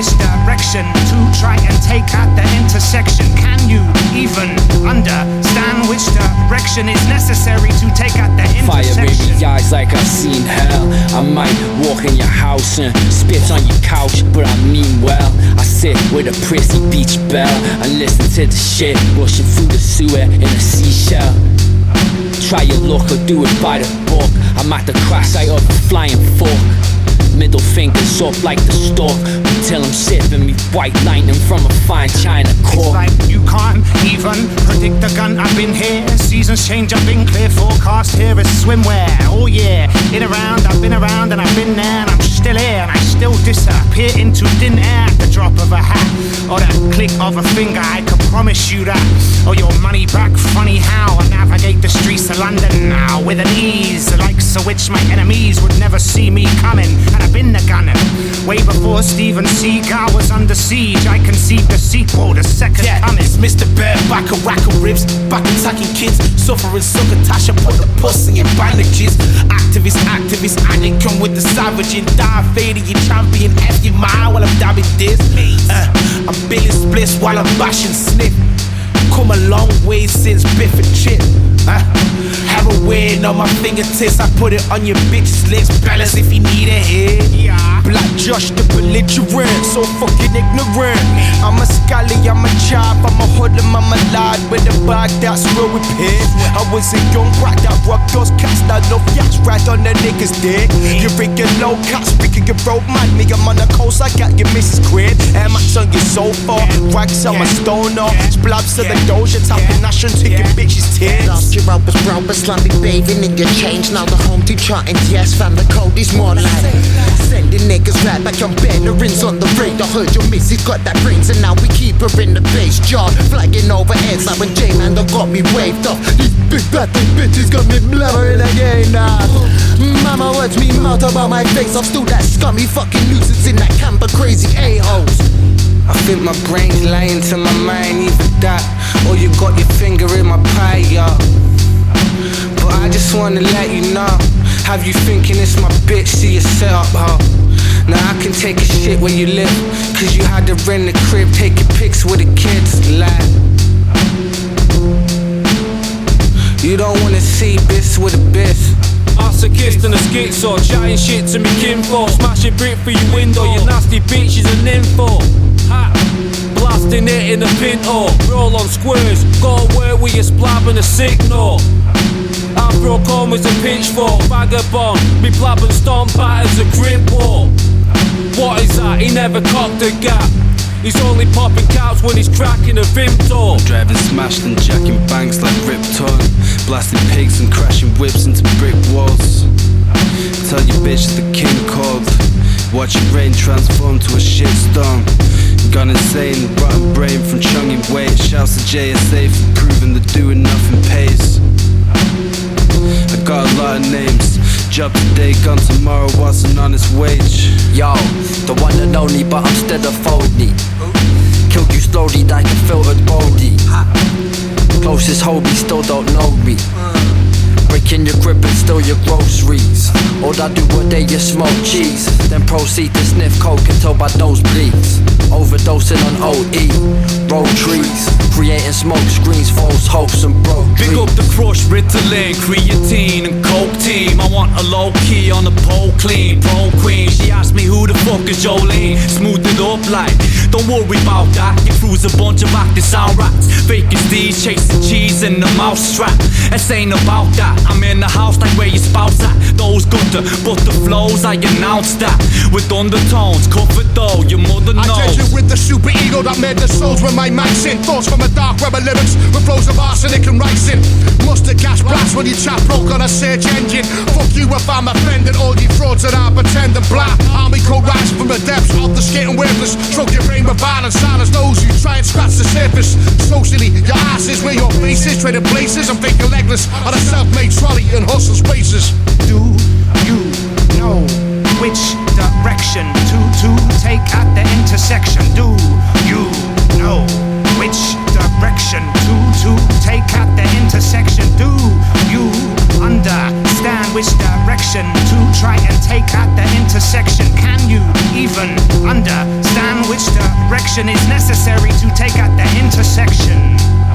which direction to try and take out the intersection? Can you even understand which direction is necessary to take out the intersection? Fire baby eyes like I've seen hell. I might walk in your house and spit on your couch, but I mean well. I sit with a prissy beach bell and listen to the shit rushing through the sewer in a seashell. Try your luck or do it by the book. I'm at the crash site of a flying fork. Middle fingers up like the stalk until I'm sipping me white lightning from a fine china It's cork. like you can't even predict the gun. I've been here, seasons change. I've been clear. Forecast here is swimwear. Oh yeah, in around. I've been around and I've been there, and I'm still here, and I still disappear into thin air at the drop of a hat or the click of a finger. I can promise you that. Or your money back. Funny how I navigate the streets of London now with an ease, of which my enemies would never see me coming. And I've been the gunner way before Steven Seagal was under siege. I conceived the sequel, the second Yeah, coming. it's Mr. Bear, back a rack of ribs, back attacking kids, suffering succotash, I put the pussy in bandages. Activist, activist, addict, come with the savage and die fading your champion, F your mind while I'm dabbing this. Uh, I'm billing splits while I'm bashing sniff. Come a long way since Biff and Chip. On my fingertips, I put it on your bitch's lips. Balance if you need a hit. Yeah. Black Josh the belligerent, so fucking ignorant. I'm a scally, bag that's we pit. I was a young brat that rock those cats, not no yachts right on the niggas dick. You freaking low cats, speaking your road man, me, I'm on the coast, I got your Mrs. Crib. And my son get so far, rags on my stoner, splabs to the doja, tapping nation, taking bitches' tears. Lost your ropers, ropers, slummy bathing in your change. Now the home to charting, yes, fam, the code is more like sending niggas right back on veterans on the. I heard your missus got that brains, and now we keep her in the base jar, flagging over heads like when J-Man done got me waved off. These big bad bitches got me blabbering again now. Mama watch me mouth about my face. I'm still that scummy fucking nuisance in that camper crazy a-holes. I think my brain's lying to my mind, either that or you got your finger in my pie, yeah. But I just wanna let you know. Have you thinking it's my bitch? See you set up, huh? Now I can take a shit where you live. Cause you had to rent the crib, taking pics with the kids, like. You don't wanna see bitch with a bitch. A kiss and a schizo, chatting shit to me kinfolk. Smashing brick through your window, your nasty bitch is an info. Ha. Blasting it in a pinhole. roll on squares. Go work with your splab and a signal. I broke home with a pitchfork, vagabond. Me stomp out as a grip ball. What is that? He never cocked a gap. He's only popping caps when he's cracking a Vimto. Driving smashed and jacking banks like Rip Torn. Blasting pigs and crashing whips into brick walls. Tell your bitch the king called. Watch your rain transform to a shitstorm. Gone insane, rotten brain from chunging weight. Shouts to JSA for proving that doing Job today, gone tomorrow, what's an honest wage? Yo, the one and only, but I'm still a phony. Killed you slowly like a filtered body. Closest homie still don't know me. Breaking your grip and steal your groceries. All I do all day is smoke cheese. Then proceed to sniff coke until my nose bleeds. Overdosing on OE. Roll trees. Creating smoke screens, false hopes and broke Big up dreams. the crush, Ritalin, creatine and coke team. I want a low key on the pole clean, pole queen. She asked me who the fuck is Jolene. Smooth it up like, don't worry about that. Your crew's a bunch of acting sound rats. Fake as these, chasing cheese in the mouth strap. This ain't about that. I'm in the house like where your spouse at. Those good to, but the flows, I announce that. With undertones, comfort though, your mother I knows. judge you with the super ego that made the souls with my max in. Thoughts from a dark web of lyrics with flows of arsenic and rising. Mustard gas blast when you chat broke on a search engine. Fuck you if I'm offended. All you frauds that I pretend and blah. Army code rising from the depths of the skating waveless. Stroke your brain with violence, silence those who try and scratch the surface. Socially, your ass is where your face is. Trading places and faking legless on a self-made trolley in hustle spaces. Do you know which direction to to take at the intersection? Do you know which direction to to take at the intersection? Do you understand which direction to try and take out the intersection. Can you even understand which direction is necessary to take at the intersection?